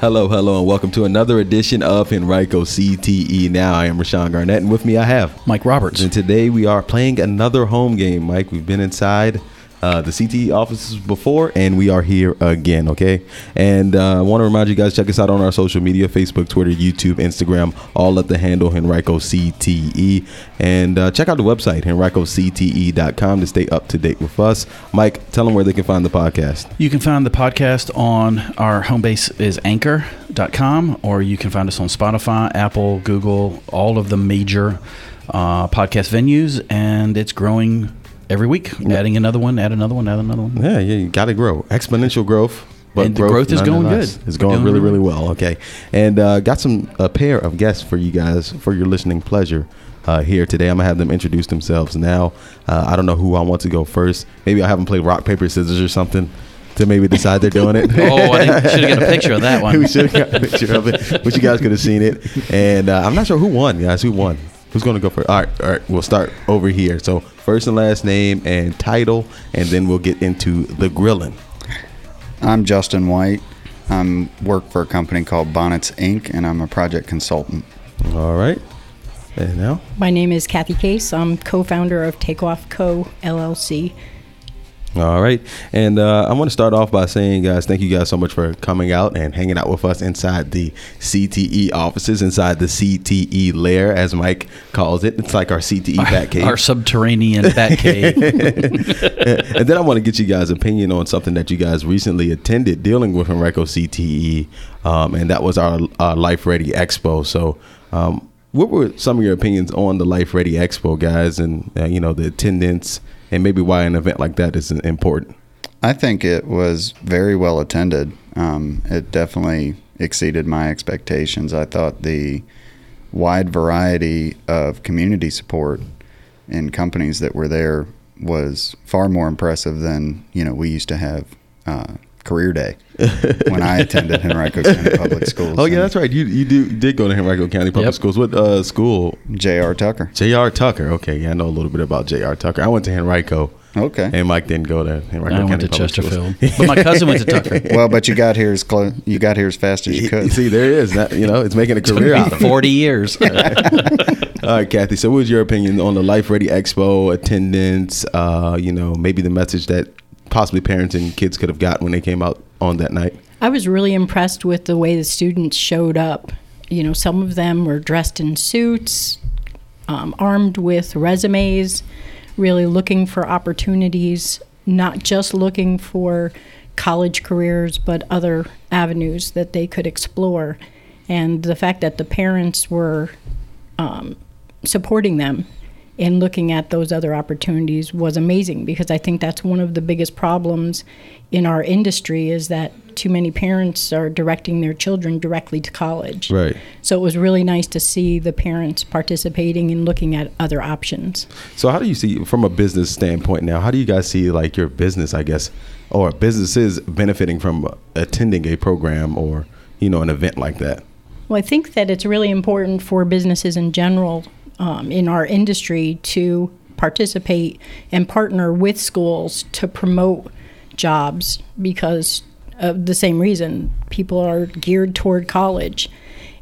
Hello, hello, and welcome to another edition of Henrico CTE Now. I am Rashawn Garnett, and with me I have Mike Roberts. And today we are playing another home game. Mike, we've been inside uh, the CTE offices before, and we are here again. Okay, and uh, I want to remind you guys check us out on our social media: Facebook, Twitter, YouTube, Instagram, all at the handle Henrico CTE, and uh, check out the website henricocte.com to stay up to date with us. Mike, tell them where they can find the podcast. You can find the podcast on our home base is anchor.com, or you can find us on Spotify, Apple, Google, all of the major uh, podcast venues, and it's growing every week, adding another one, add another one, add another one. Yeah, yeah, you got to grow. Exponential growth. But and growth, growth is going good. It's going really, really well. Okay, and uh, got some a pair of guests for you guys for your listening pleasure. Uh, here today. I'm gonna have them introduce themselves now. Uh, I don't know who I want to go first. Maybe I have them play rock paper scissors or something to maybe decide they're doing it. oh, I should have got a picture of that one. we should have got a picture of it, but you guys could have seen it. And uh, I'm not sure who won, guys. Who won? Who's going to go first? All right, all right. We'll start over here. So first and last name and title, and then we'll get into the grilling. I'm Justin White. I work for a company called Bonitz Inc., and I'm a project consultant. All right. And now? My name is Kathy Case. I'm co-founder of Takeoff Co. LLC. All right. And uh, I want to start off by saying, guys, thank you guys so much for coming out and hanging out with us inside the CTE offices, inside the CTE lair, as Mike calls it. It's like our CTE bat cave. Our subterranean bat cave. and then I want to get you guys' opinion on something that you guys recently attended dealing with Henrico CTE, um, and that was our, our Life Ready Expo. So, um, what were some of your opinions on the Life Ready Expo, guys, and, uh, you know, the attendance – and maybe why an event like that is important? I think it was very well attended. Um, it definitely exceeded my expectations. I thought the wide variety of community support in companies that were there was far more impressive than you know we used to have uh, career day when I attended Henrico County Public Schools. Oh yeah, that's right. You you do did go to Henrico County Public yep. Schools. What uh, school? J.R. Tucker. J.R. Tucker. Okay, yeah, I know a little bit about J.R. Tucker. I went to Henrico. Okay. And Mike didn't go to Henrico I County went to Public Chesterfield, but my cousin went to Tucker. well, but you got here as close. You got here as fast as you could. See, there is that. You know, it's making a career out of Forty years. All right, Kathy. So, what was your opinion on the Life Ready Expo attendance? Uh, you know, maybe the message that possibly parents and kids could have got when they came out on that night? I was really impressed with the way the students showed up. You know, some of them were dressed in suits, um, armed with resumes, really looking for opportunities, not just looking for college careers, but other avenues that they could explore. And the fact that the parents were um, supporting them and looking at those other opportunities was amazing because I think that's one of the biggest problems in our industry is that too many parents are directing their children directly to college. Right. So it was really nice to see the parents participating and looking at other options. So how do you see from a business standpoint now? How do you guys see like your business, I guess, or businesses benefiting from attending a program or, you know, an event like that? Well, I think that it's really important for businesses in general um, in our industry to participate and partner with schools to promote jobs because of the same reason people are geared toward college.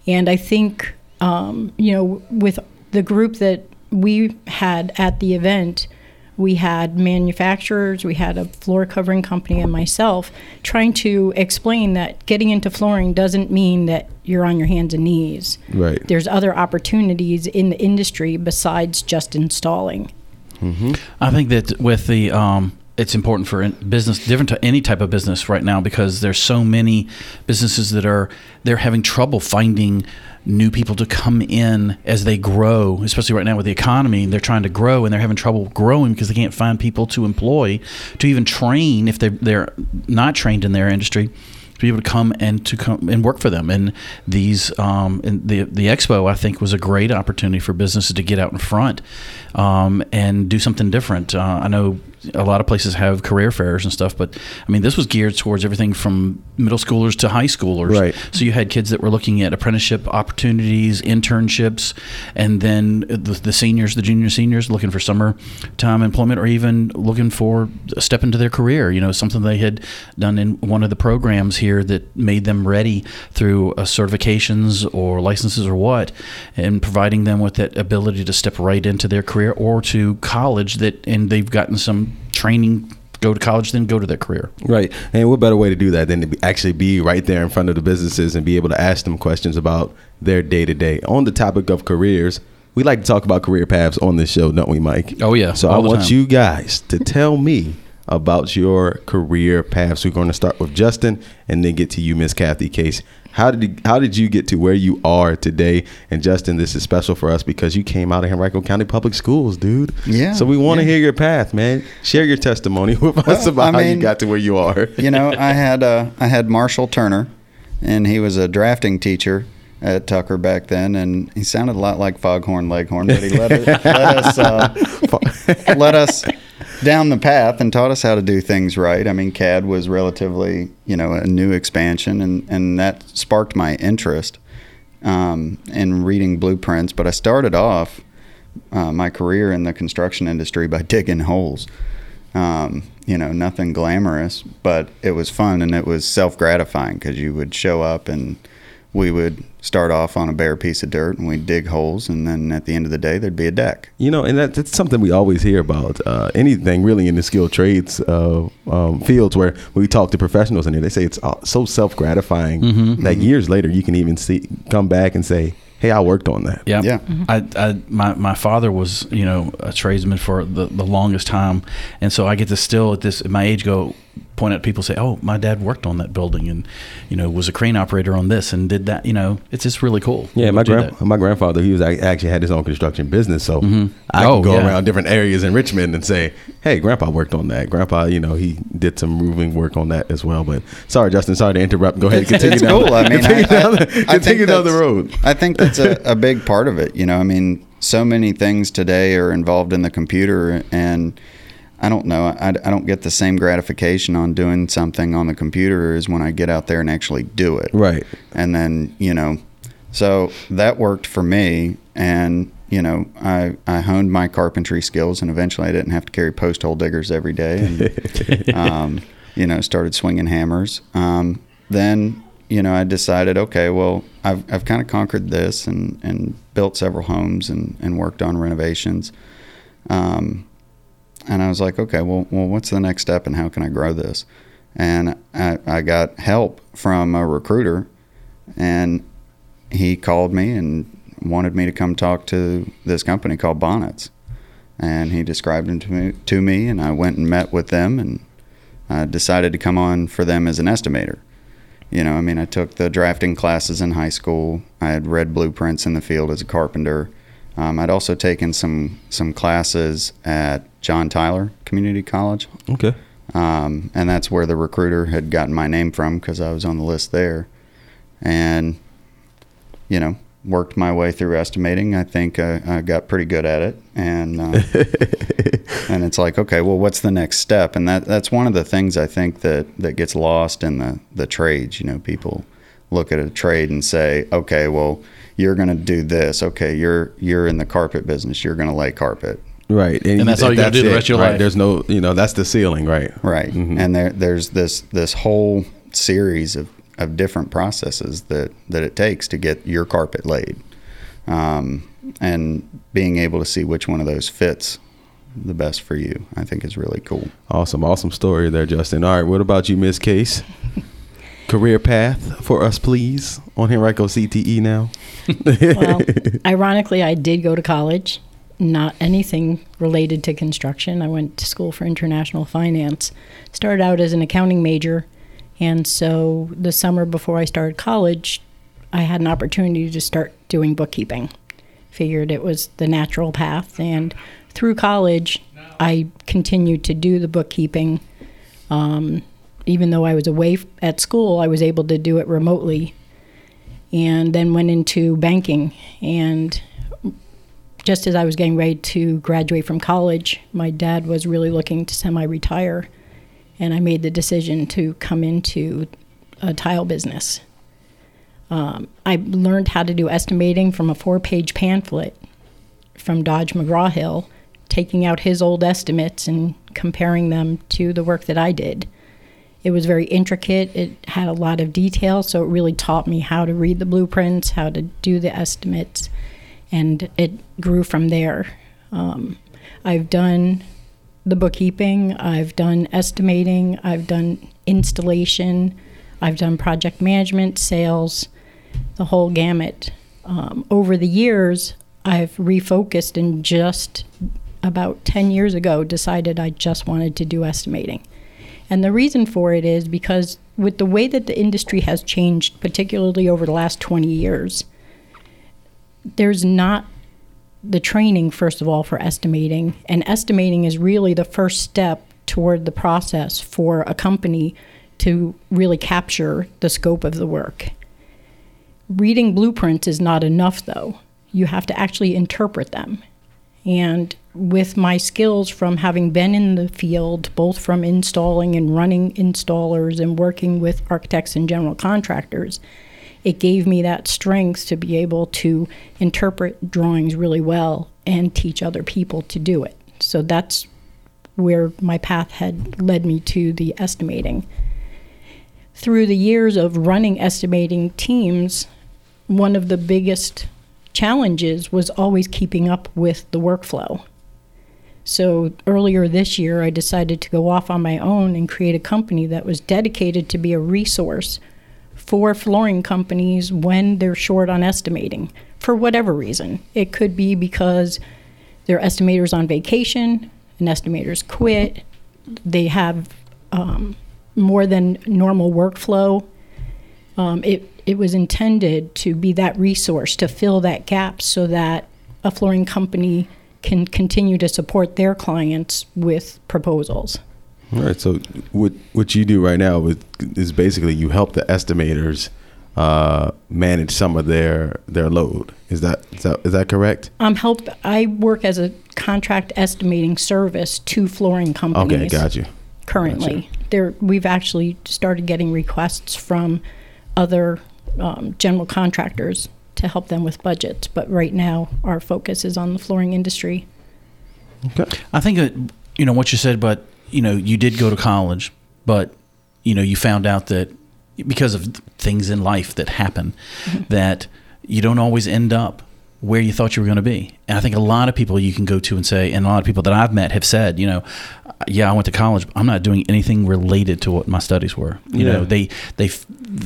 And I think, um, you know, with the group that we had at the event, we had manufacturers, we had a floor covering company, and myself trying to explain that getting into flooring doesn't mean that you're on your hands and knees. Right. There's other opportunities in the industry besides just installing. Mm-hmm. I think that with the um, it's important for business different to any type of business right now because there's so many businesses that are they're having trouble finding new people to come in as they grow especially right now with the economy they're trying to grow and they're having trouble growing because they can't find people to employ to even train if they they're not trained in their industry to be able to come and to come and work for them. And these, um, and the the expo, I think, was a great opportunity for businesses to get out in front um, and do something different. Uh, I know a lot of places have career fairs and stuff, but I mean, this was geared towards everything from middle schoolers to high schoolers. Right. So you had kids that were looking at apprenticeship opportunities, internships, and then the, the seniors, the junior seniors, looking for summertime employment or even looking for a step into their career. You know, something they had done in one of the programs here that made them ready through uh, certifications or licenses or what, and providing them with that ability to step right into their career or to college that, and they've gotten some training go to college then go to their career Right. And what better way to do that than to be, actually be right there in front of the businesses and be able to ask them questions about their day to day. On the topic of careers, we like to talk about career paths on this show, don't we, Mike? Oh, yeah, So I want time. you guys to tell me about your career paths. We're going to start with Justin and then get to you, Miss Kathy Case. How did you, how did you get to where you are today? And Justin, this is special for us because you came out of Henrico County Public Schools, dude. Yeah, So we want to yeah. hear your path, man. Share your testimony with us about I how you got to where you are. you know, I had uh, I had Marshall Turner, and he was a drafting teacher at Tucker back then, and he sounded a lot like Foghorn Leghorn, but he let, it, let us uh, let us down the path and taught us how to do things right. I mean, CAD was relatively you know a new expansion, and and that sparked my interest um, in reading blueprints. But I started off uh, my career in the construction industry by digging holes. Um, you know, nothing glamorous, but it was fun and it was self gratifying because you would show up and we would start off on a bare piece of dirt and we'd dig holes, and then at the end of the day, there'd be a deck. You know, and that, that's something we always hear about. Uh, anything really in the skilled trades uh, um, fields where we talk to professionals in there, they say it's uh, so self gratifying Mm-hmm. that years later you can even see come back and say, "Hey, I worked on that." Yeah. Yeah. I, I, my, my father was, you know, a tradesman for the, the longest time. And so I get to still at this, at my age, go point at people say, oh, my dad worked on that building and, you know, was a crane operator on this and did that. You know, it's just really cool. Yeah, my grand, my grandfather, he was actually had his own construction business, so Mhm. I Oh, could go yeah. around different areas in Richmond and say, "Hey, Grandpa worked on that. Grandpa, you know, he did some roofing work on that as well." But sorry, Justin, sorry to interrupt. Go ahead, It's, continue it's down. cool. I mean, continue I, down, I, the- I think continue down the road. I think that's a, a big part of it. You know, I mean, so many things today are involved in the computer, and I don't know. I, I don't get the same gratification on doing something on the computer as when I get out there and actually do it. Right. And then, you know, so that worked for me. And, you know, I, I honed my carpentry skills and eventually I didn't have to carry post hole diggers every day. And, um, you know, started swinging hammers. Um, then, you know, I decided, okay, well, I've, I've kind of conquered this and, and built several homes and, and worked on renovations. Um, and I was like, okay, well, well, what's the next step and how can I grow this? And I, I got help from a recruiter, and he called me and wanted me to come talk to this company called Bonitz. And he described them to me, to me, and I went and met with them, and I decided to come on for them as an estimator. You know, I mean, I took the drafting classes in high school. I had read blueprints in the field as a carpenter. Um, I'd also taken some some classes at John Tyler Community College, Okay. um, and that's where the recruiter had gotten my name from because I was on the list there. And you know, worked my way through estimating. I think I, I got pretty good at it, and uh, and it's like, okay, well, what's the next step? And that that's one of the things I think that that gets lost in the the trades. You know, people look at a trade and say, okay, well, you're going to do this. Okay, you're you're in the carpet business. You're going to lay carpet. Right. And that's all you gotta do the rest of your right? life. There's no, you know, that's the ceiling, right? Right. Mhm. And there there's this this whole series of, of different processes that, that it takes to get your carpet laid. Um, and being able to see which one of those fits the best for you, I think is really cool. Awesome, awesome story there, Justin. All right, what about you, Miss Case? Career path for us, please, on Henrico CTE now. well, ironically, I did go to college, not anything related to construction. I went to school for international finance. Started out as an accounting major, and so the summer before I started college, I had an opportunity to start doing bookkeeping. Figured it was the natural path, and through college, I continued to do the bookkeeping. Um, even though I was away at school, I was able to do it remotely. And then went into banking. And just as I was getting ready to graduate from college, my dad was really looking to semi retire. And I made the decision to come into a tile business. Um, I learned how to do estimating from a four page pamphlet from Dodge McGraw Hill, taking out his old estimates and comparing them to the work that I did. It was very intricate, it had a lot of detail, so it really taught me how to read the blueprints, how to do the estimates, and it grew from there. Um, I've done the bookkeeping, I've done estimating, I've done installation, I've done project management, sales, the whole gamut. Um, over the years, I've refocused and just about 10 years ago decided I just wanted to do estimating. And the reason for it is because with the way that the industry has changed, particularly over the last 20 years, there's not the training, first of all, for estimating. And estimating is really the first step toward the process for a company to really capture the scope of the work. Reading blueprints is not enough, though. You have to actually interpret them. And with my skills from having been in the field, both from installing and running installers and working with architects and general contractors, it gave me that strength to be able to interpret drawings really well and teach other people to do it. So that's where my path had led me to the estimating. Through the years of running estimating teams, one of the biggest challenges was always keeping up with the workflow. So earlier this year, I decided to go off on my own and create a company that was dedicated to be a resource for flooring companies when they're short on estimating for whatever reason. It could be because their estimators on vacation, an estimator's quit, they have um, more than normal workflow. Um, it it was intended to be that resource to fill that gap so that a flooring company can continue to support their clients with proposals. All right. So what what you do right now with, is basically you help the estimators uh, manage some of their their load. Is that is that is that correct? Um, help. I work as a contract estimating service to flooring companies. Okay, got you. Currently, there we've actually started getting requests from other um, general contractors to help them with budgets. But right now, our focus is on the flooring industry. Okay. I think that you know what you said, but you know you did go to college, but you know you found out that because of things in life that happen, that you don't always end up where you thought you were going to be. And I think a lot of people you can go to and say, and a lot of people that I've met have said, you know, yeah, I went to college. But I'm not doing anything related to what my studies were. You Yeah. know, they they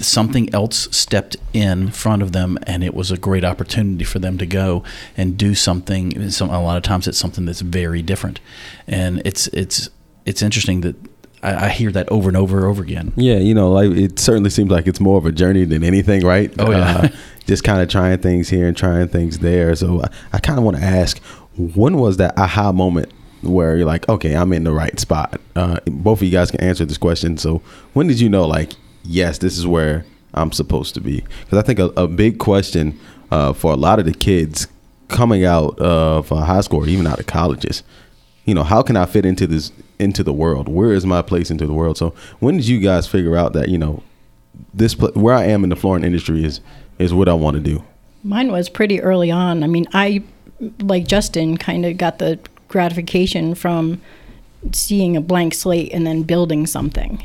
something else stepped in front of them, and it was a great opportunity for them to go and do something. Some a lot of times it's something that's very different, and it's it's it's interesting that I, I hear that over and over and over again. Yeah, you know, like it certainly seems like it's more of a journey than anything, right? Oh, yeah. Uh, just kind of trying things here and trying things there. So I, I kind of want to ask, when was that aha moment where you're like, okay, I'm in the right spot? Uh, both of you guys can answer this question. So when did you know, like, yes, this is where I'm supposed to be? Because I think a, a big question uh, for a lot of the kids coming out of uh, high school or even out of colleges you know how can i fit into this into the world where is my place into the world so when did you guys figure out that you know this pla- where i am in the flooring industry is is what i want to do Mine was pretty early on. I mean, I, like Justin, kind of got the gratification from seeing a blank slate and then building something.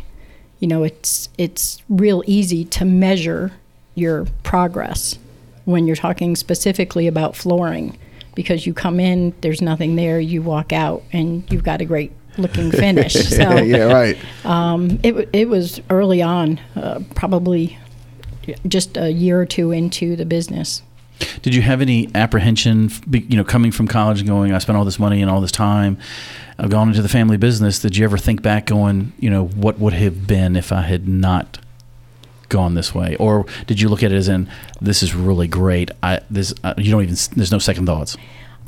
You know, it's it's real easy to measure your progress when you're talking specifically about flooring because you come in, there's nothing there, you walk out, and you've got a great looking finish. So yeah right um, it, it was early on, uh, probably just a year or two into the business. Did you have any apprehension, you know, coming from college and going, I spent all this money and all this time, I've gone into the family business. Did you ever think back, going, you know, what would have been if I had not gone this way, or did you look at it as in, this is really great? I this uh, you don't even there's no second thoughts.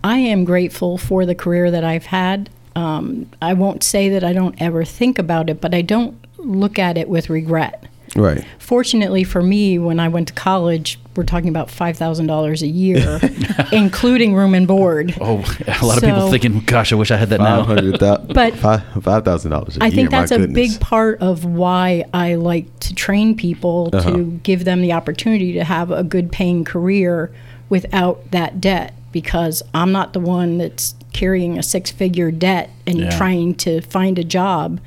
I am grateful for the career that I've had. Um, I won't say that I don't ever think about it, but I don't look at it with regret. Right. Fortunately for me, when I went to college, we're talking about five thousand dollars a year, including room and board. Oh, a lot of people thinking, "Gosh, I wish I had that now." But- five five thousand dollars. A year. I think that's a goodness. big part of why I like to train people Uh-huh. to give them the opportunity to have a good paying career without that debt because I'm not the one that's carrying a six figure debt and Yeah. trying to find a job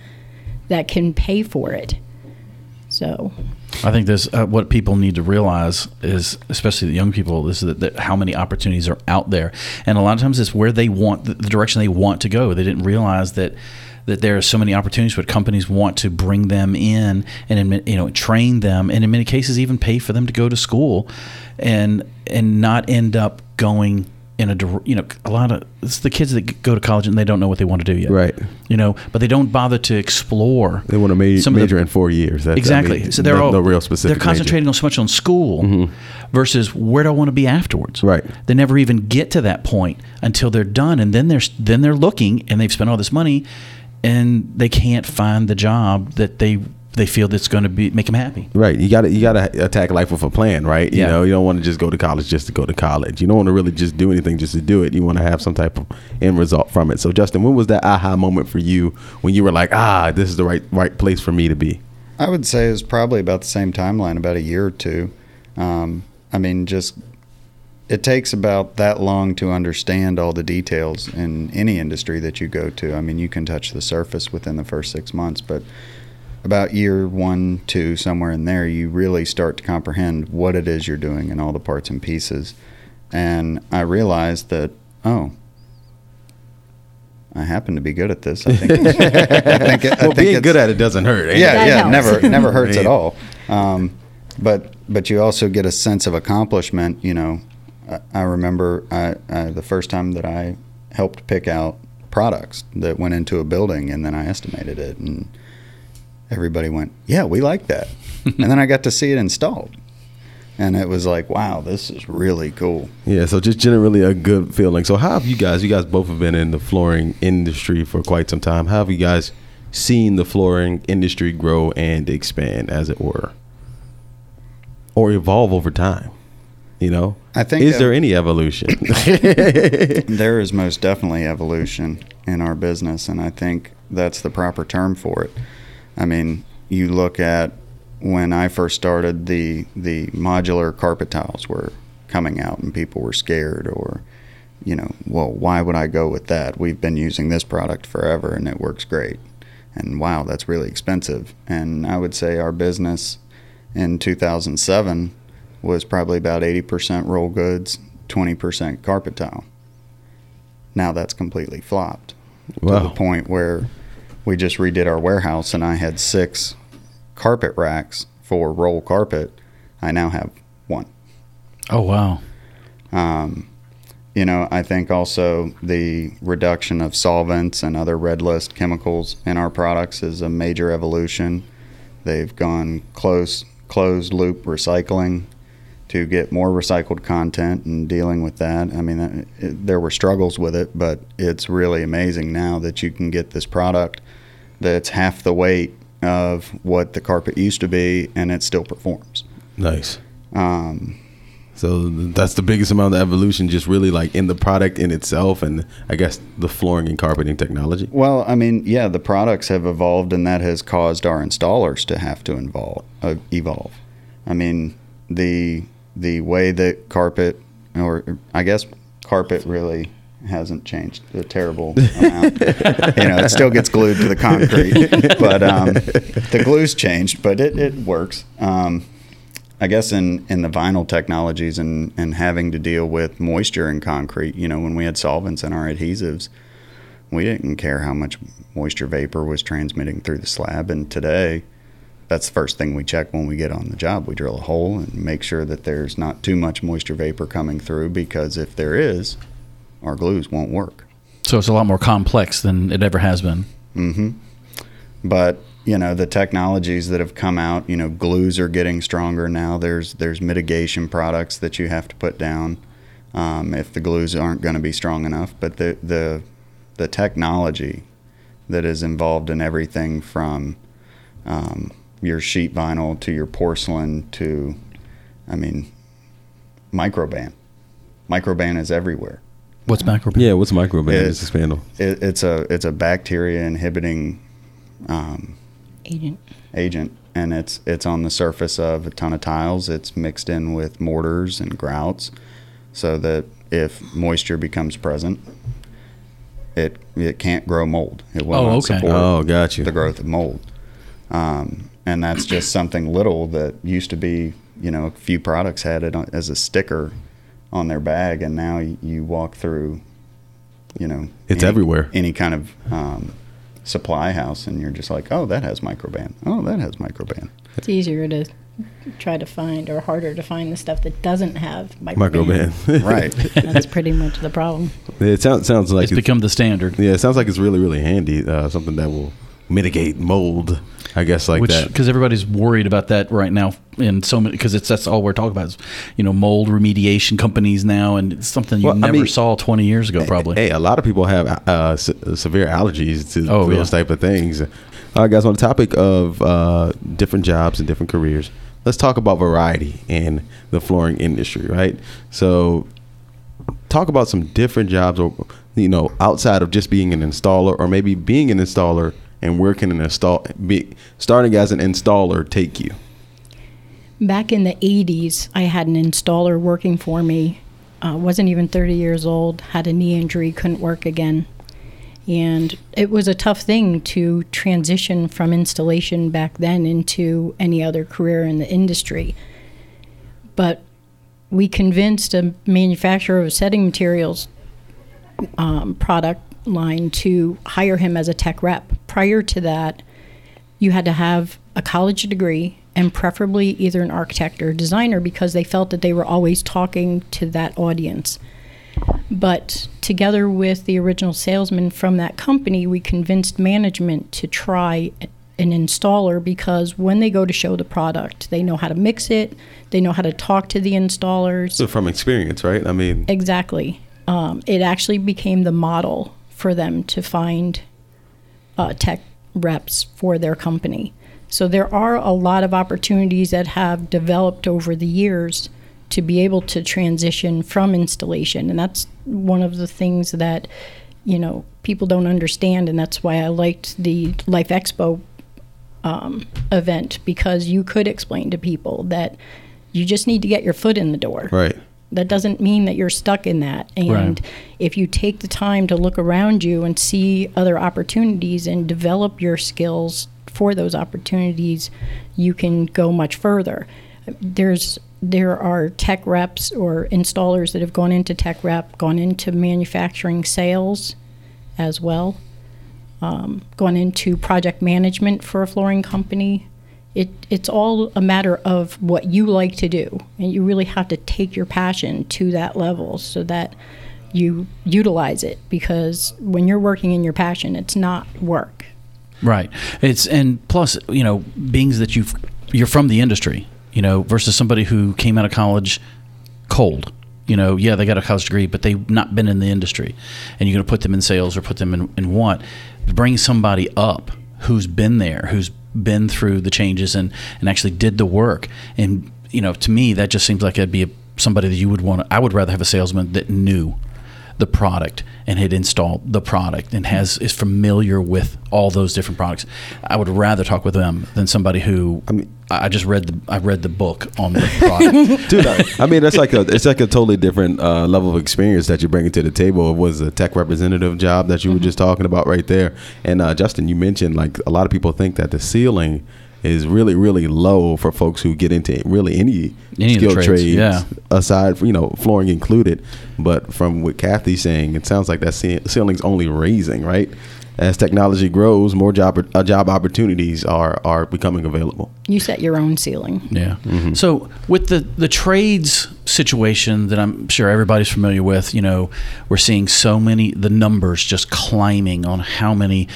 that can pay for it. So, I think there's uh, what people need to realize is, especially the young people, is that, that how many opportunities are out there, and a lot of times it's where they want the, the direction they want to go. They didn't realize that that there are so many opportunities, but companies want to bring them in and you know train them, and in many cases even pay for them to go to school, and and not end up going in a you know a lot of it's the kids that go to college and they don't know what they want to do yet, Right. You know, but they don't bother to explore. They want to ma- some of the- major in four years. That's, I Exactly. mean, so they're no, all no real specific. They're concentrating on so much on school mm-hmm. versus where do I want to be afterwards. Right. They never even get to that point until they're done, and then they're then they're looking and they've spent all this money, and they can't find the job that they they feel that's going to be make them happy. Right. You got to you got to attack life with a plan, right? You Yeah. know, you don't want to just go to college just to go to college. You don't want to really just do anything just to do it. You want to have some type of end result from it. So, Justin, when was that aha moment for you when you were like, ah, this is the right right place for me to be? I would say it was probably about the same timeline, about a year or two. Um, I mean, just it takes about that long to understand all the details in any industry that you go to. I mean, you can touch the surface within the first six months, but about year one, two, somewhere in there, you really start to comprehend what it is you're doing and all the parts and pieces. And I realized that, oh, I happen to be good at this. I think. I think, I Well, think being good at it doesn't hurt. ain't yeah, That yeah, helps. never never hurts at all. Um, but but you also get a sense of accomplishment. You know, I, I remember I, I, the first time that I helped pick out products that went into a building, and then I estimated it, and everybody went, "Yeah, we like that." and then I got to see it installed, and it was like, "Wow, this is really cool." Yeah, so just generally a good feeling. So how have you guys? You guys both have been in the flooring industry for quite some time. How have you guys seen the flooring industry grow and expand, as it were, or evolve over time? You know, I think is that- there any evolution? There is most definitely evolution in our business, and I think that's the proper term for it. I mean, you look at when I first started, the the modular carpet tiles were coming out, and people were scared, or you know, well, why would I go with that? We've been using this product forever, and it works great. And wow, that's really expensive. And I would say our business in 2007 was probably about 80% roll goods, 20% carpet tile. Now that's completely flopped to the point where we just redid our warehouse and I had six carpet racks for roll carpet. I now have one. Oh wow. Um, you know, I think also the reduction of solvents and other red list chemicals in our products is a major evolution. They've gone close closed loop recycling to get more recycled content and dealing with that. I mean, that- it, there were struggles with it, but it's really amazing now that you can get this product that's half the weight of what the carpet used to be, and it still performs. nice. Um, So that's the biggest amount of evolution, just really like in the product in itself, and I guess the flooring and carpeting technology. Well, I mean, yeah, the products have evolved, and that has caused our installers to have to involve, uh, evolve. I mean, the the way that carpet, or I guess carpet, really hasn't changed a terrible amount. you know, it still gets glued to the concrete, but um, the glue's changed, but it, it works. Um, I guess in, in the vinyl technologies and, and having to deal with moisture in concrete, you know, when we had solvents in our adhesives, we didn't care how much moisture vapor was transmitting through the slab. And today, that's the first thing we check when we get on the job. We drill a hole and make sure that there's not too much moisture vapor coming through because if there is, our glues won't work. So it's a lot more complex than it ever has been. hmm But you know the technologies that have come out. You know, glues are getting stronger now. There's there's mitigation products that you have to put down um, if the glues aren't going to be strong enough. But the the the technology that is involved in everything from um, your sheet vinyl to your porcelain to, I mean, microban. Microban is everywhere. What's microban? Yeah, what's microban? It- Just expand on. It, it's a it's a bacteria inhibiting um, Agent. agent, and it's it's on the surface of a ton of tiles. It's mixed in with mortars and grouts, so that if moisture becomes present, it it can't grow mold. It will Oh, not okay. support Oh, got you. the growth of mold. Um, and that's just something little that used to be, you know, a few products had it as a sticker on their bag, and now you walk through, you know, It's everywhere. Any kind of um, supply house, and you're just like, oh, that has microban. Oh, that has microban. It's easier to try to find or harder to find the stuff that doesn't have microban. Microban. Right. That's pretty much the problem. it sounds sounds like It's become the standard. yeah, it sounds like it's really really handy. Uh, something that will mitigate mold. I guess like which that. because everybody's worried about that right now in so many because it's that's all we're talking about is you know mold remediation companies now and it's something you Well, I never mean- saw 20 years ago probably Hey, a lot of people have uh, se- severe allergies to Oh, those yeah. type of things. All right, guys. On the topic of uh, different jobs and different careers, let's talk about variety in the flooring industry. Right. So, talk about some different jobs, or you know, outside of just being an installer, or maybe being an installer and where can an install be starting as an installer take you? Back in the 80s, I had an installer working for me. Uh, wasn't even 30 years old, had a knee injury, couldn't work again. And it was a tough thing to transition from installation back then into any other career in the industry. But we convinced a manufacturer of setting materials um, product line to hire him as a tech rep. Prior to that, you had to have a college degree and preferably either an architect or designer because they felt that they were always talking to that audience. But together with the original salesman from that company, we convinced management to try an installer because when they go to show the product, they know how to mix it, they know how to talk to the installers. So from experience, right? I mean, Exactly. Um, it actually became the model for them to find uh, tech reps for their company. So there are a lot of opportunities that have developed over the years to be able to transition from installation, and that's one of the things that you know people don't understand, and that's why I liked the Life Expo um, event because you could explain to people that you just need to get your foot in the door right. That doesn't mean that you're stuck in that. And Right. if you take the time to look around you and see other opportunities and develop your skills for those opportunities, you can go much further. There's there are tech reps or installers that have gone into tech rep, gone into manufacturing sales as well, um, gone into project management for a flooring company. It, it's all a matter of what you like to do, and you really have to take your passion to that level so that you utilize it. Because when you're working in your passion, it's not work. Right. It's and plus, you know, being that you've you're from the industry, you know, versus somebody who came out of college cold. You know, yeah, they got a college degree, but they've not been in the industry, and you're going to put them in sales or put them in, in what? Bring somebody up who's been there, who's been through the changes and and actually did the work, and you know, to me, that just seems like it'd be a, somebody that you would want. to I would rather have a salesman that knew the product and had installed the product and has is familiar with all those different products. I would rather talk with them than somebody who I mean- I just read the I read the book on the product. dude. I, I mean, that's like a it's like a totally different uh, level of experience that you're bringing to the table. It was a tech representative job that you were just talking about right there. And uh, Justin, you mentioned like a lot of people think that the ceiling is really really low for folks who get into really any, Any of the skilled trades, trades, yeah. aside from you know flooring included. But from what Kathy's saying, it sounds like that ce- ceiling's only raising, right? As technology grows, more job uh, job opportunities are are becoming available. You set your own ceiling. Yeah. So with the the trades situation that I'm sure everybody's familiar with, you know, we're seeing so many the numbers just climbing on how many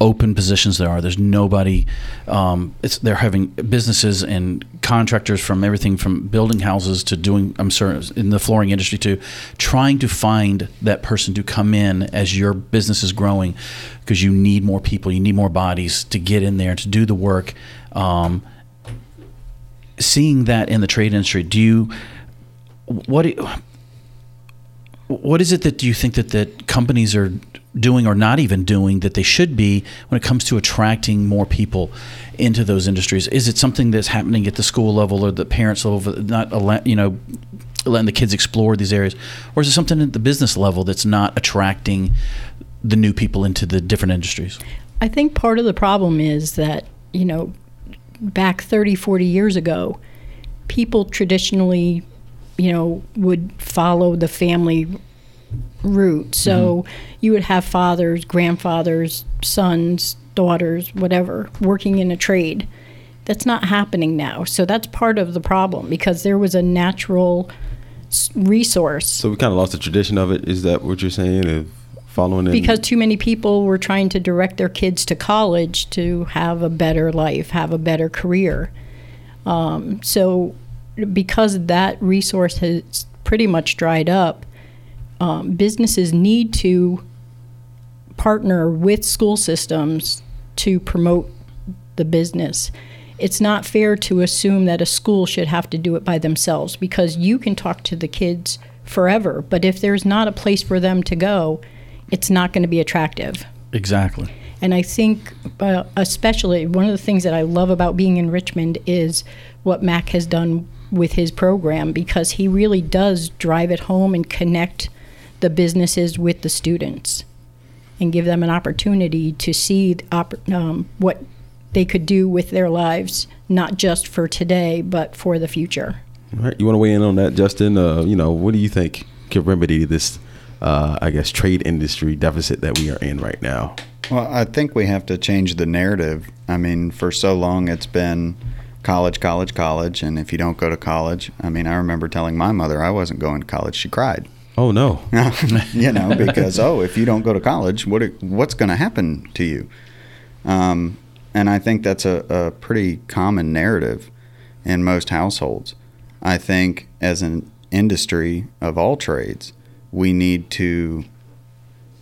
open positions there are. There's nobody. Um, it's they're having businesses and contractors from everything from building houses to doing. I'm sorry, in the flooring industry too, trying to find that person to come in as your business is growing, because you need more people, you need more bodies to get in there to do the work. Um, seeing that in the trade industry, do you what? Do you, what is it that do you think that, that companies are doing or not even doing that they should be when it comes to attracting more people into those industries? Is it something that's happening at the school level or the parents level, not you know, letting the kids explore these areas, or is it something at the business level that's not attracting the new people into the different industries? I think part of the problem is that, you know, back 30, 40 years ago, people traditionally you know, would follow the family route. So mm-hmm. you would have fathers, grandfathers, sons, daughters, whatever, working in a trade. That's not happening now. So that's part of the problem because there was a natural resource. So we kind of lost the tradition of it. Is that what you're saying? Of following it? Because too many people were trying to direct their kids to college to have a better life, have a better career. Um, so because that resource has pretty much dried up, um, businesses need to partner with school systems to promote the business. It's not fair to assume that a school should have to do it by themselves because you can talk to the kids forever, but if there's not a place for them to go, it's not going to be attractive. Exactly. And I think, uh, especially, one of the things that I love about being in Richmond is what Mac has done with his program because he really does drive it home and connect the businesses with the students and give them an opportunity to see um, what they could do with their lives, not just for today, but for the future. All right. You want to weigh in on that, Justin? Uh, you know, what do you think can remedy this, uh, I guess, trade industry deficit that we are in right now? Well, I think we have to change the narrative. I mean, for so long it's been college, college, college. And if you don't go to college, I mean, I remember telling my mother I wasn't going to college. She cried. Oh no! you know, because oh, if you don't go to college, what what's going to happen to you? Um, and I think that's a, a pretty common narrative in most households. I think as an industry of all trades, we need to.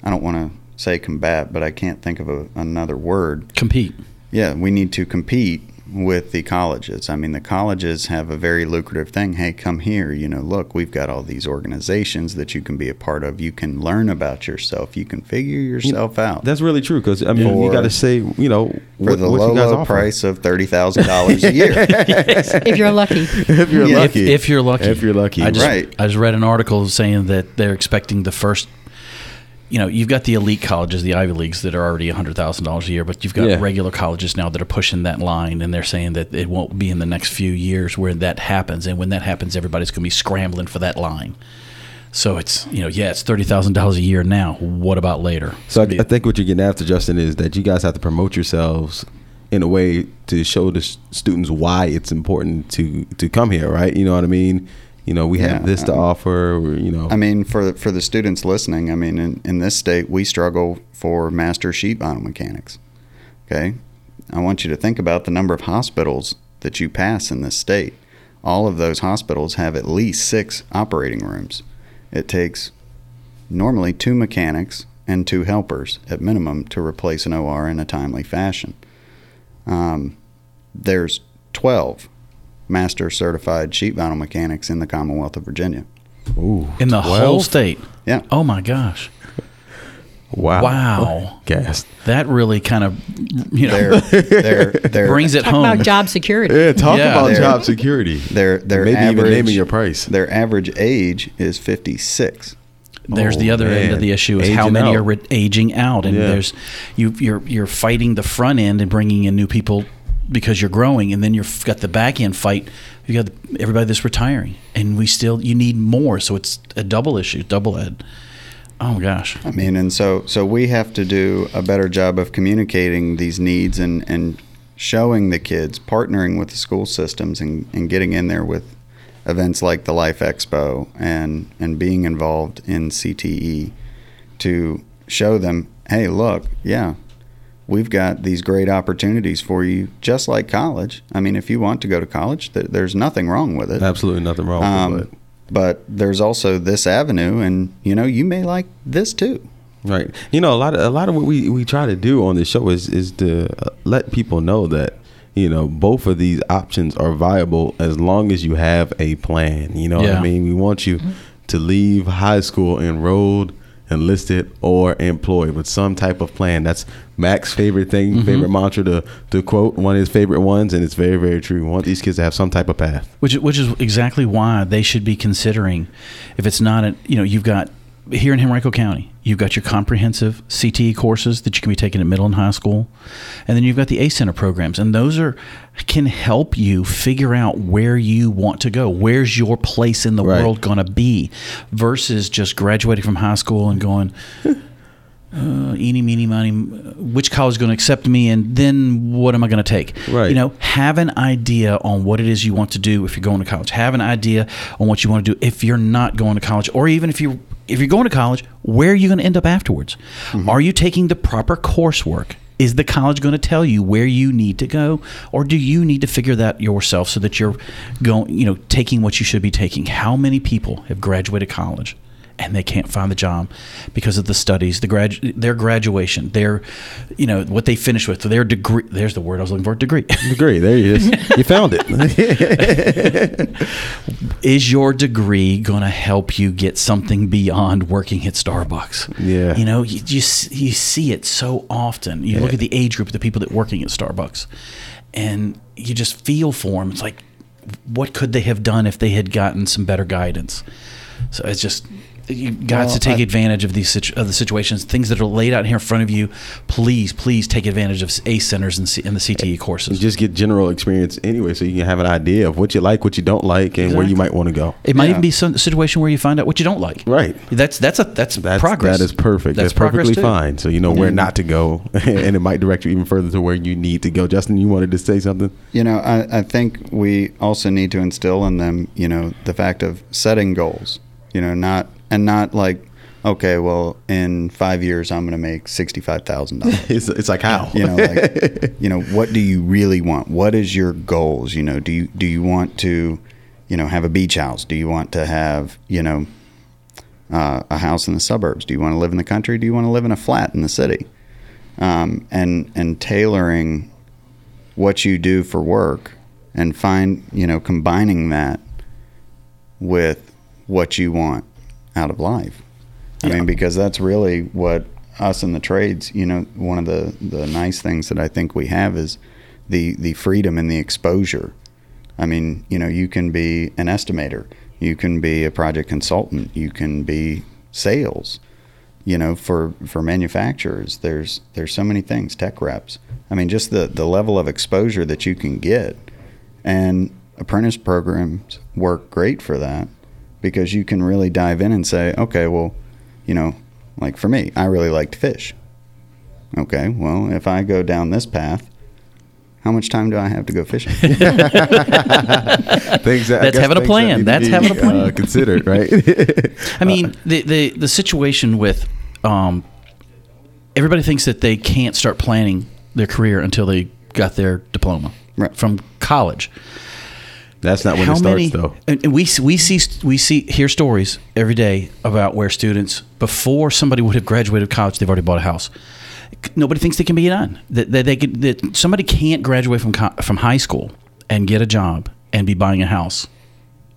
I don't want to say combat, but I can't think of a, another word. Compete. Yeah, we need to compete with the colleges. I mean, the colleges have a very lucrative thing. Hey, come here. You know, look, we've got all these organizations that you can be a part of. You can learn about yourself. You can figure yourself out. That's really true because I mean, for, you got to say, you know, for what, the what low, low price of thirty thousand dollars a year, if you're lucky. if you're yeah. lucky. If, if, you're lucky. If you're lucky. I just, right. I just read an article saying that they're expecting the first you know, you've got the elite colleges, the Ivy Leagues, that are already hundred thousand dollars a year, but you've got yeah. regular colleges now that are pushing that line, and they're saying that it won't be in the next few years where that happens, and when that happens, everybody's going to be scrambling for that line. So it's you know, yeah, it's thirty thousand dollars a year now. What about later? So I, I think what you're getting after, Justin, is that you guys have to promote yourselves in a way to show the students why it's important to to come here, right? You know what I mean? You know, we yeah, have this to um, offer. You know, I mean, for for the students listening, I mean, in, in this state, we struggle for master sheet vinyl mechanics. Okay, I want you to think about the number of hospitals that you pass in this state. All of those hospitals have at least six operating rooms. It takes normally two mechanics and two helpers at minimum to replace an OR in a timely fashion. Um, there's 12 master certified sheet vinyl mechanics in the Commonwealth of Virginia. Ooh, in the 12? whole state. Yeah. Oh my gosh. Wow. Wow. Gas. That really kind of, you know, they're, they're, they're, brings it talk home. about job security. Yeah, talk yeah. about job security. Their, their Maybe average, even naming your price. Their average age is 56. There's oh, the other man. end of the issue is aging how many out. are re- aging out, and yeah. there's you you're you're fighting the front end and bringing in new people because you're growing, and then you've got the back end fight. You got everybody that's retiring, and we still you need more. So it's a double issue, double ed. Oh gosh! I mean, and so so we have to do a better job of communicating these needs and and showing the kids, partnering with the school systems, and, and getting in there with events like the Life Expo and and being involved in CTE to show them, hey, look, yeah, we've got these great opportunities for you, just like college. I mean, if you want to go to college, th- there's nothing wrong with it. Absolutely nothing wrong Um, with it. but there's also this avenue, and you know, you may like this too. Right. You know, a lot of a lot of what we, we try to do on this show is is to uh, let people know that you know both of these options are viable as long as you have a plan. You know what Yeah. I mean? We want you to leave high school enrolled, enlisted, or employed with some type of plan. That's Mac's favorite thing, mm-hmm. favorite mantra to to quote one of his favorite ones, and it's very very true. We want these kids to have some type of path. which which is exactly why they should be considering if it's not a you know you've got here in Henrico County you've got your comprehensive CTE courses that you can be taking at middle and high school and then you've got the ACE Center programs and those are can help you figure out where you want to go where's your place in the Right. world going to be versus just graduating from high school and going uh, eeny, meeny, miny, which college is going to accept me, and then what am I going to take? Right. You know, have an idea on what it is you want to do if you're going to college. Have an idea on what you want to do if you're not going to college, or even if you if you're going to college, where are you going to end up afterwards? Mm-hmm. Are you taking the proper coursework? Is the college going to tell you where you need to go, or do you need to figure that yourself so that you're going, you know, taking what you should be taking? How many people have graduated college? And they can't find the job because of the studies, the grad, their graduation, their, you know, what they finish with, their degree. There's the word I was looking for, degree. Agree. There you is. you found it. Is your degree going to help you get something beyond working at Starbucks? Yeah. You know, you you, you see it so often. You look at the age group of the people that working at Starbucks, and you just feel for them. It's like, what could they have done if they had gotten some better guidance? So it's just you got Well, to take I- advantage of these situ- of the situations, things that are laid out here in front of you. Please, please take advantage of ACE centers and, C- and the CTE courses. just get general experience anyway, so you can have an idea of what you like, what you don't like, and where you might want to go. It might even be some situation where you find out what you don't like. Right. That's that's a that's, That's progress. That is perfect. That's, That's, perfectly too. fine. So you know where not to go, and it might direct you even further to where you need to go. Justin, you wanted to say something? You know, I, I think we also need to instill in them, you know, the fact of setting goals. You know, not and not like, okay, well, in five years I'm going to make sixty-five thousand dollars. It's, it's like how? You know like you know what do you really want? What is your goals? You know do you do you want to you know have a beach house? Do you want to have you know uh, a house in the suburbs? Do you want to live in the country? Do you want to live in a flat in the city? Um, and and tailoring what you do for work and find you know combining that with what you want out of life I mean, because that's really what us in the trades, you know, one of the, the nice things that I think we have is the, the freedom and the exposure. I mean, you know, you can be an estimator, you can be a project consultant, you can be sales. You know, for, for manufacturers, there's there's so many things, tech reps. I mean, just the, the level of exposure that you can get. And apprentice programs work great for that because you can really dive in and say, okay, well, you know, like for me, I really liked fish. Okay, well, if I go down this path, how much time do I have to go fishing? things that, That's guess having a plan. that That's be, having a plan. Uh, considered, right? I mean, the, the the situation with um, everybody thinks that they can't start planning their career until they got their diploma Right. from college. That's not when it starts, though. And, we we see we see hear stories every day about where students before somebody would have graduated college, they've already bought a house. Nobody thinks they can be done. That, they could, that somebody can't graduate from from high school and get a job and be buying a house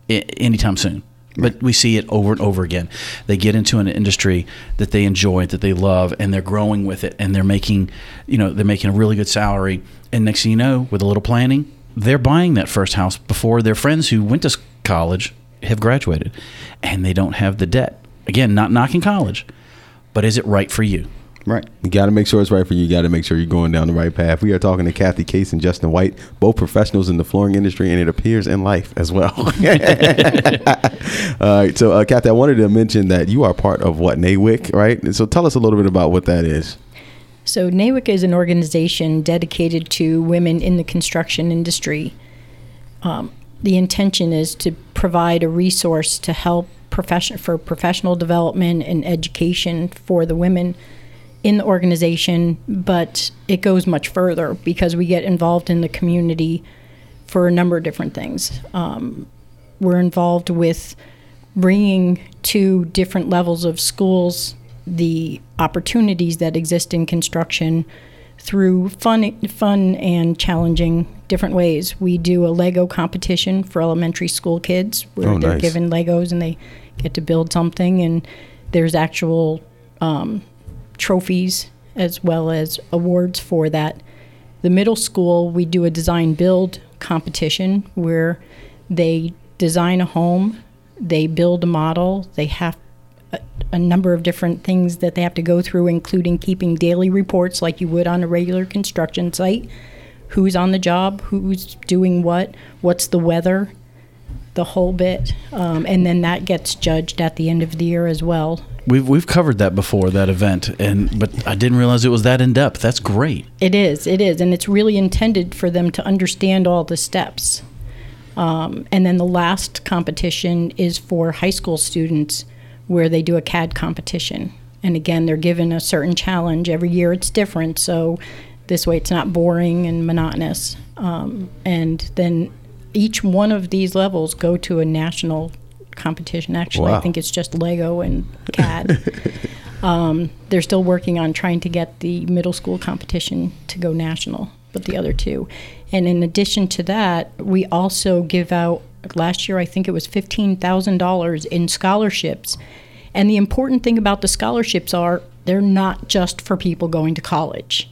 anytime soon. But we see it over and over again. They get into an industry that they enjoy, that they love, and they're growing with it, and they're making, you know, they're making a really good salary. And next thing you know, with a little planning, they're buying that first house before their friends who went to college have graduated, and they don't have the debt. Again, not knocking college, but is it right for you? right. You got to make sure it's right for you. You got to make sure you're going down the right path. We are talking to Kathy Case and Justin White, both professionals in the flooring industry, and it appears in life as well. All right. So, uh, Kathy, I wanted to mention that you are part of what, NAWIC, right? And so tell us a little bit about what that is. So NAWIC is an organization dedicated to women in the construction industry. Um, the intention is to provide a resource to help profession for professional development and education for the women in the organization, but it goes much further because we get involved in the community for a number of different things. Um, we're involved with bringing to different levels of schools the opportunities that exist in construction through fun, fun and challenging different ways. We do a Lego competition for elementary school kids where Oh, they're nice. given Legos and they get to build something, and there's actual um, trophies as well as awards for that. The middle school, we do a design build competition where they design a home, they build a model, they have a, a number of different things that they have to go through, including keeping daily reports like you would on a regular construction site. Who's on the job, who's doing what, what's the weather, the whole bit. Um, and then that gets judged at the end of the year as well. We've we've covered that before that event, and but I didn't realize it was that in depth. That's great. It is, it is, and it's really intended for them to understand all the steps. Um, and then the last competition is for high school students where they do a CAD competition. And again, they're given a certain challenge. Every year it's different, so this way it's not boring and monotonous. Um, and then each one of these levels go to a national competition. Actually, I think it's just Lego and CAD. Um, they're still working on trying to get the middle school competition to go national, but the other two. And in addition to that, we also give out last year, I think it was $15,000 in scholarships. And the important thing about the scholarships are they're not just for people going to college.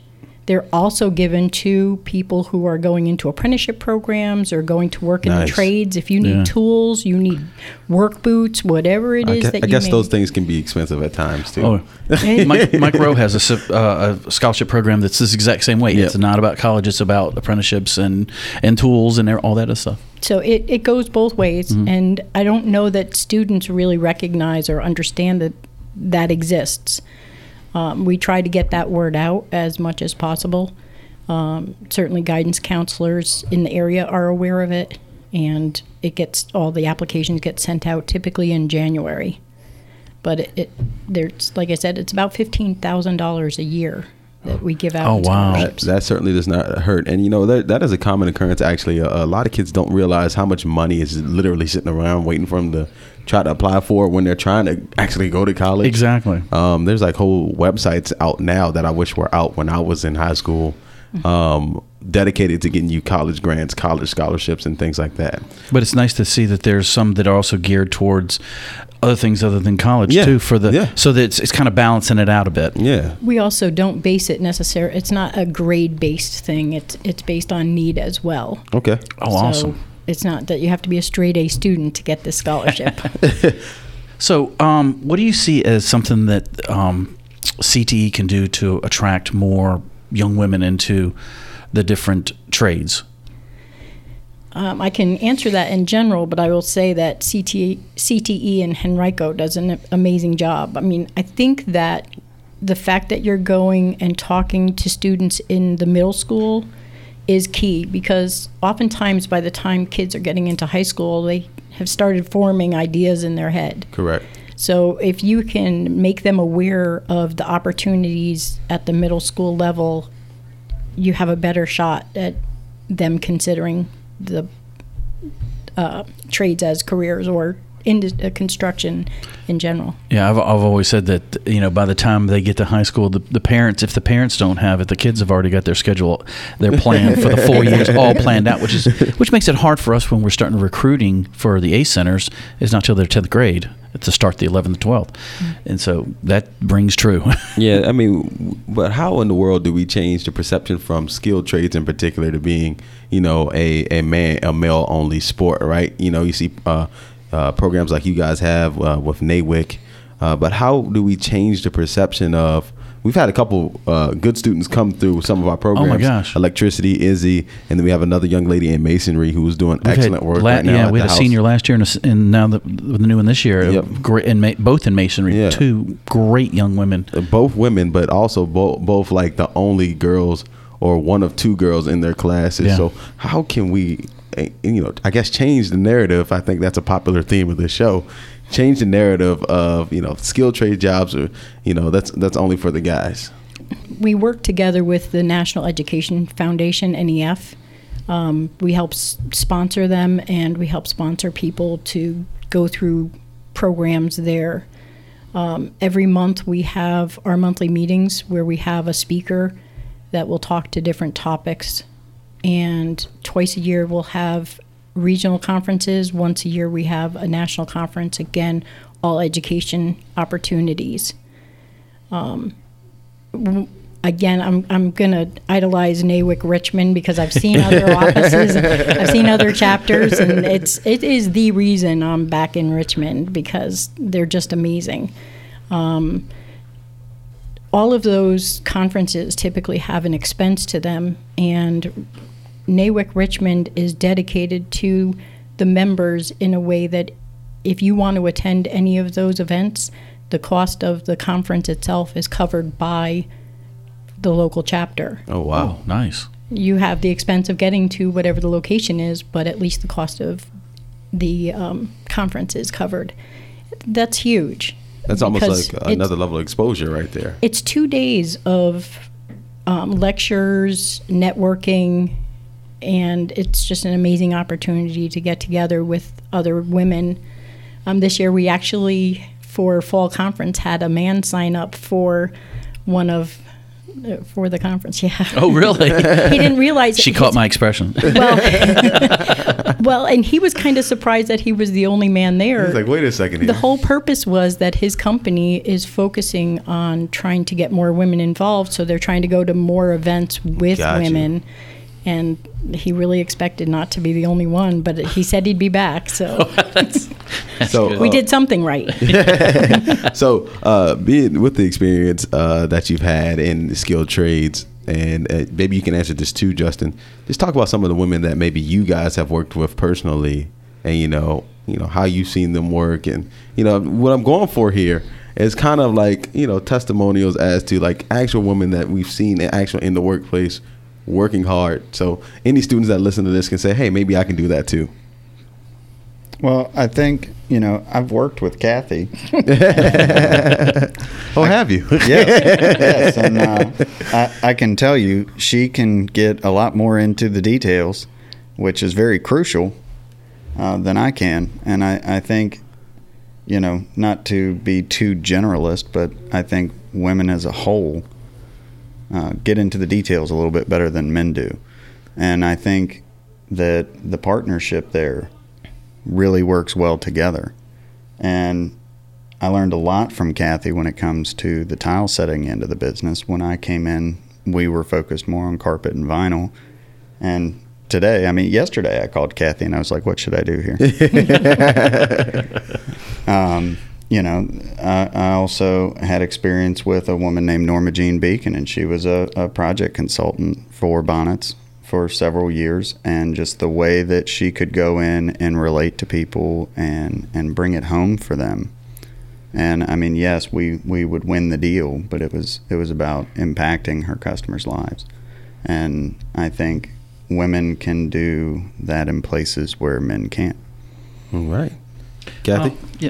They're also given to people who are going into apprenticeship programs or going to work in Nice. the trades. If you need Yeah. tools, you need work boots, whatever it I, is gue- that I you guess may- those things can be expensive at times too. Oh, Mike, Mike Rowe has a, s- uh, a scholarship program that's this exact same way. It's not about college; it's about apprenticeships and and tools and all that other stuff. So it, it goes both ways, and I don't know that students really recognize or understand that that exists. Um, we try to get that word out as much as possible. Um, certainly, guidance counselors in the area are aware of it, and it gets all the applications get sent out typically in January. But it, it there's like I said, it's about fifteen thousand dollars a year that we give out. Oh, wow. That, that certainly does not hurt. And you know that that is a common occurrence. Actually, a, a lot of kids don't realize how much money is literally sitting around waiting for them to try to apply for when they're trying to actually go to college. Exactly. Um, there's like whole websites out now that I wish were out when I was in high school, um, dedicated to getting you college grants, college scholarships, and things like that. But it's nice to see that there's some that are also geared towards other things other than college Yeah. too. For the Yeah. so that it's, it's kind of balancing it out a bit. Yeah. We also don't base it necessarily. It's not a grade based thing. It's it's based on need as well. Okay. Oh, So awesome. It's not that you have to be a straight A student to get this scholarship. So, um, what do you see as something that um, CTE can do to attract more young women into the different trades? um, I can answer that in general, but I will say that CTE, CTE and Henrico does an amazing job. I mean, I think that the fact that you're going and talking to students in the middle school is key because oftentimes by the time kids are getting into high school, they have started forming ideas in their head. Correct. So if you can make them aware of the opportunities at the middle school level, you have a better shot at them considering the uh, trades as careers or in uh, construction in general. Yeah, I've, I've always said that you know by the time they get to high school, the, the parents, if the parents don't have it, the kids have already got their schedule, their plan for the four years all planned out, which is which makes it hard for us when we're starting recruiting for the ACE centers. It's not till their tenth grade to start the eleventh and twelfth, and so that brings true. Yeah, I mean, but how in the world do we change the perception from skilled trades in particular to being, you know, a, a man a male only sport, right? You know, you see uh, uh, programs like you guys have uh, with NAWIC, uh, but how do we change the perception of? We've had a couple uh, good students come through some of our programs. Oh my gosh. Electricity, Izzy, and then we have another young lady in masonry who's doing We've excellent work la- right now. Yeah, we the had a house. senior last year, and, a and now the, the new one this year. Yep. Great, and ma- both in masonry. Yeah. Two great young women. both women, but also both both like the only girls or one of two girls in their classes. Yeah. So how can we, you know, I guess change the narrative? I think that's a popular theme of this show. Change the narrative of you know skilled trade jobs or you know that's that's only for the guys. we work together with the National Education Foundation, NEF. Um, we help s- sponsor them and we help sponsor people to go through programs there. Um, every month we have our monthly meetings where we have a speaker that will talk to different topics. And twice a year we'll have regional conferences. Once a year we have a national conference. Again, all education opportunities. Um, again, I'm I'm gonna idolize NAWIC Richmond because I've seen other offices, I've seen other chapters, and it's it is the reason I'm back in Richmond because they're just amazing. Um, all of those conferences typically have an expense to them, and NAWIC Richmond is dedicated to the members in a way that if you want to attend any of those events, the cost of the conference itself is covered by the local chapter. Oh wow. Oh, nice. You have the expense of getting to whatever the location is, but at least the cost of the um, conference is covered. That's huge. That's almost like another level of exposure right there. It's two days of um, lectures, networking, and it's just an amazing opportunity to get together with other women. Um, this year, we actually, for fall conference, had a man sign up for one of uh, for the conference. Yeah. Oh, really? he didn't realize she his- caught my expression. well, well, and he was kind of surprised that he was the only man there. He's like, wait a second here. The whole purpose was that his company is focusing on trying to get more women involved, so they're trying to go to more events with Gotcha. women. And he really expected not to be the only one, but he said he'd be back. So so we uh, did something right. so uh, being with the experience uh, that you've had in skilled trades and uh, maybe you can answer this too justin just talk about some of the women that maybe you guys have worked with personally and you know you know how you've seen them work and you know what i'm going for here is kind of like you know testimonials as to like actual women that we've seen in actual in the workplace working hard so any students that listen to this can say hey maybe i can do that too Well, I think you know I've worked with Kathy. oh have you yes, yes, and uh, I, I can tell you she can get a lot more into the details, which is very crucial, uh, than I can. And I, I think, you know, not to be too generalist, but I think women as a whole uh, get into the details a little bit better than men do. And I think that the partnership there really works well together. And I learned a lot from Kathy when it comes to the tile setting end of the business. When I came in, we were focused more on carpet and vinyl. And today, I mean, yesterday I called Kathy and I was like, what should I do here? um, you know, I, I also had experience with a woman named Norma Jean Beacon, and she was a, a project consultant for Bonitz for several years. And just the way that she could go in and relate to people and, and bring it home for them. And I mean, yes, we, we would win the deal, but it was it was about impacting her customers' lives. And I think women can do that in places where men can't. all right kathy Oh, yeah.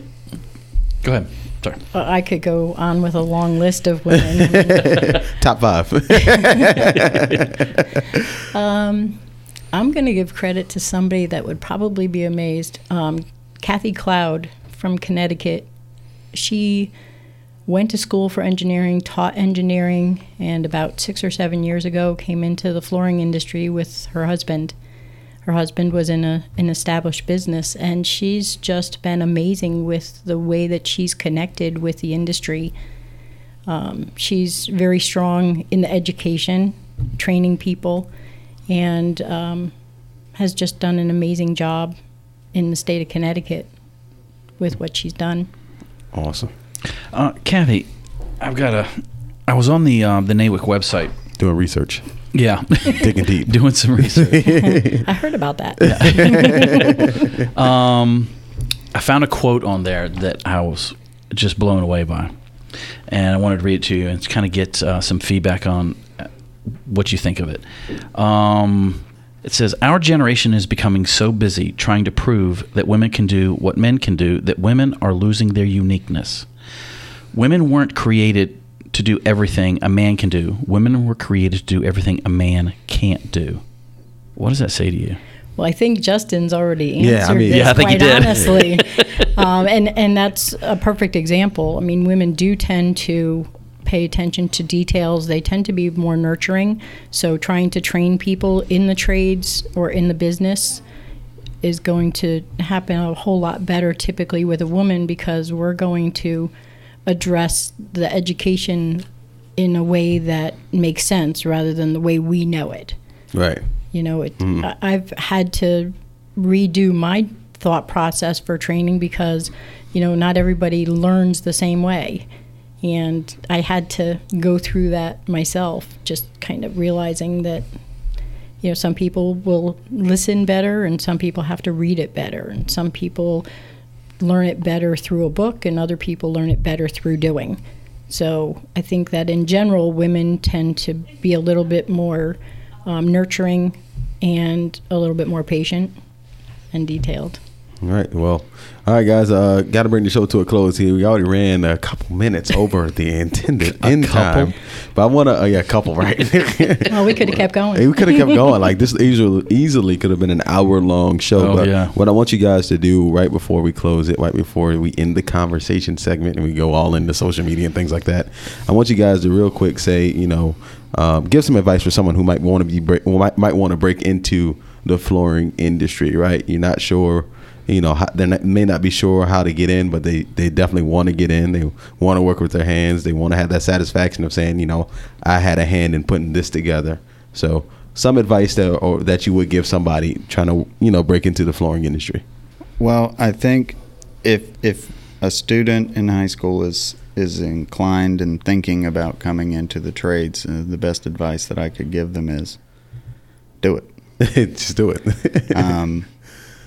Go ahead. Sorry. Uh, I could go on with a long list of women. I mean, top five Um, I'm going to give credit to somebody that would probably be amazed. Um, Kathy Cloud from Connecticut. She went to school for engineering, taught engineering, and about six or seven years ago came into the flooring industry with her husband. Her husband was in a an established business, and she's just been amazing with the way that she's connected with the industry. Um, she's very strong in the education, training people, and um, has just done an amazing job in the state of Connecticut with what she's done. awesome Uh, Kathy, I've got a. I was on the um, the NAWIC website. doing research Yeah, digging deep doing some research. I heard about that. um, I found a quote on there that I was just blown away by, and I wanted to read it to you and kind of get uh, some feedback on uh, what you think of it. Um, it says, Our generation is becoming so busy trying to prove that women can do what men can do that women are losing their uniqueness. Women weren't created to do everything a man can do. Women were created to do everything a man can't do. What does that say to you? Well, I think Justin's already answered Yeah, I mean- this Yeah, I think he quite did. honestly, um, and and that's a perfect example. I mean, women do tend to pay attention to details. They tend to be more nurturing. So, trying to train people in the trades or in the business is going to happen a whole lot better typically with a woman because we're going to address the education in a way that makes sense rather than the way we know it. Right. You know, it, hmm. I, I've had to redo my thought process for training because, you know, not everybody learns the same way. And I had to go through that myself, just kind of realizing that, you know, some people will listen better and some people have to read it better. And some people learn it better through a book and other people learn it better through doing. So I think that in general, women tend to be a little bit more um, nurturing and a little bit more patient and detailed. All right. Well, all right, guys. Uh, got to bring the show to a close here. We already ran a couple minutes over the intended end couple? time, but I want to. Uh, yeah, a couple, right? Well, we could have kept going. We could have kept going. Like this easily, easily could have been an hour long show. Oh, but yeah. what I want you guys to do right before we close it, right before we end the conversation segment and we go all into social media and things like that, I want you guys to real quick say, you know, um, give some advice for someone who might want to be break, might might want to break into the flooring industry. Right? You're not sure. You know, they may not be sure how to get in, but they, they definitely want to get in. They want to work with their hands. They want to have that satisfaction of saying, you know, I had a hand in putting this together. So, some advice that or that you would give somebody trying to you know break into the flooring industry. Well, I think if if a student in high school is is inclined and thinking about coming into the trades, uh, the best advice that I could give them is do it. Just do it. um,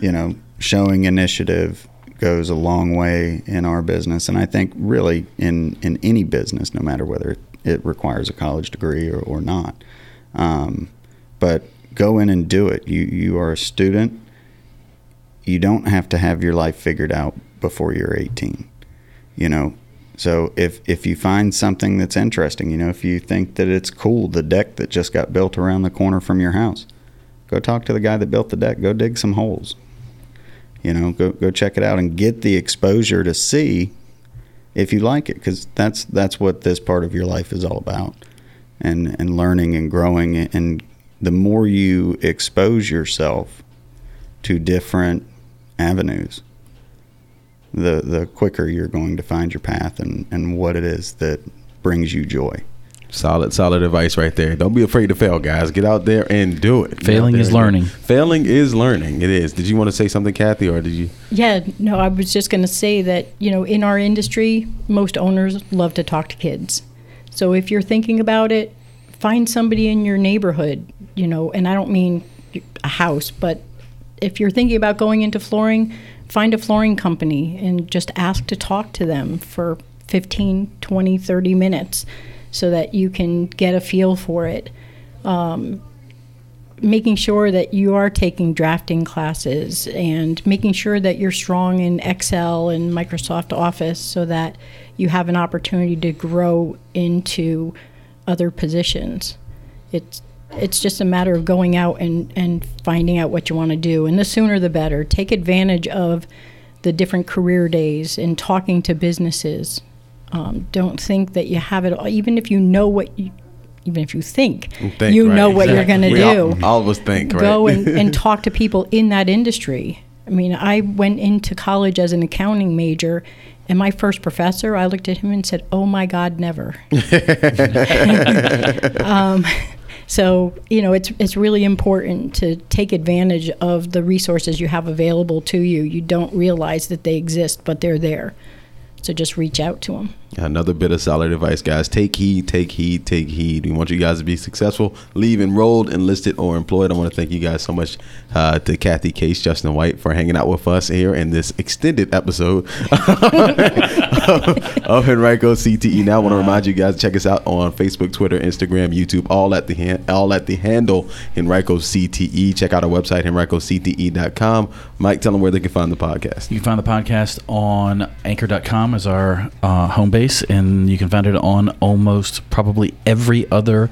you know, showing initiative goes a long way in our business, and I think really in in any business, no matter whether it requires a college degree or, or not. Um, but go in and do it. You you are a student. You don't have to have your life figured out before you're 18. You know, so if if you find something that's interesting, you know, if you think that it's cool, the deck that just got built around the corner from your house, go talk to the guy that built the deck. Go dig some holes. You know, go go check it out and get the exposure to see if you like it, because that's that's what this part of your life is all about, and and learning and growing. And the more you expose yourself to different avenues, the the quicker you're going to find your path and and what it is that brings you joy. Solid, solid advice right there. Don't be afraid to fail, guys. Get out there and do it. Get Failing is there is do learning. Failing is learning. It is. Did you want to say something, Kathy, or did you? Yeah, no, I was just going to say that, you know, in our industry, most owners love to talk to kids. So if you're thinking about it, find somebody in your neighborhood, you know, and I don't mean a house, but if you're thinking about going into flooring, find a flooring company and just ask to talk to them for 15, 20, 30 minutes so that you can get a feel for it um, making sure that you are taking drafting classes and making sure that you're strong in Excel and Microsoft Office so that you have an opportunity to grow into other positions. It's it's just a matter of going out and, and finding out what you want to do. And the sooner the better. Take advantage of the different career days and talking to businesses. Um, don't think that you have it all, even if you know what you, even if you think, Think, you right, know what you're going to We all- do All, of us think, right? go and, and talk to people in that industry. I mean, I went into college as an accounting major, and my first professor, I looked at him and said, "Oh my God, never." um, so you know, it's it's really important to take advantage of the resources you have available to you. You don't realize that they exist, but they're there. So just reach out to them. Another bit of solid advice, guys. Take heed, take heed, take heed. We want you guys to be successful. Leave enrolled, enlisted, or employed. I want to thank you guys so much uh, to Kathy Case, Justin White for hanging out with us here in this extended episode of Henrico CTE. Now, I want to remind you guys check us out on Facebook, Twitter, Instagram, YouTube, all at the han- all at the handle Henrico CTE. Check out our website, henricocte.com. Mike, tell them where they can find the podcast. You can find the podcast on anchor.com as our uh, home base, and you can find it on almost probably every other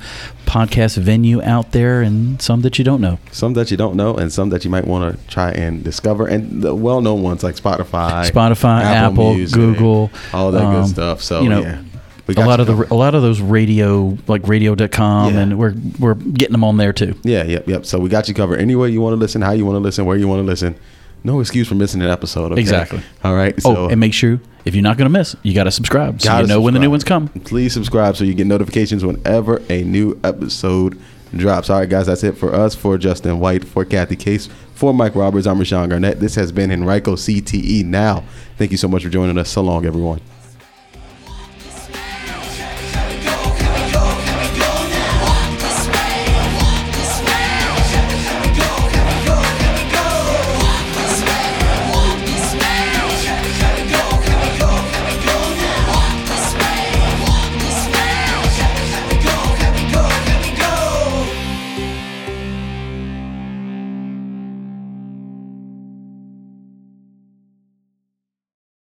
podcast venue out there, and some that you don't know. Some that you don't know, and some that you might want to try and discover, and the well-known ones like Spotify, Spotify, Apple, Music, Google, all that um, good stuff. So you know, yeah, a lot of the covered. a lot of those radio like radio.com Yeah. and we're we're getting them on there too. Yeah, yep, yep. So we got you covered. Any way you want to listen, how you want to listen, where you want to listen. No excuse for missing an episode. okay? Exactly. All right. Oh, so oh, and make sure if you're not going to miss, you got to subscribe so Gotta you know when the new ones come. Please subscribe so you get notifications whenever a new episode drops. All right, guys, that's it for us. For Justin White, for Kathy Case, for Mike Roberts, I'm Rashawn Garnett. This has been Henrico CTE Now. Thank you so much for joining us. So long, everyone.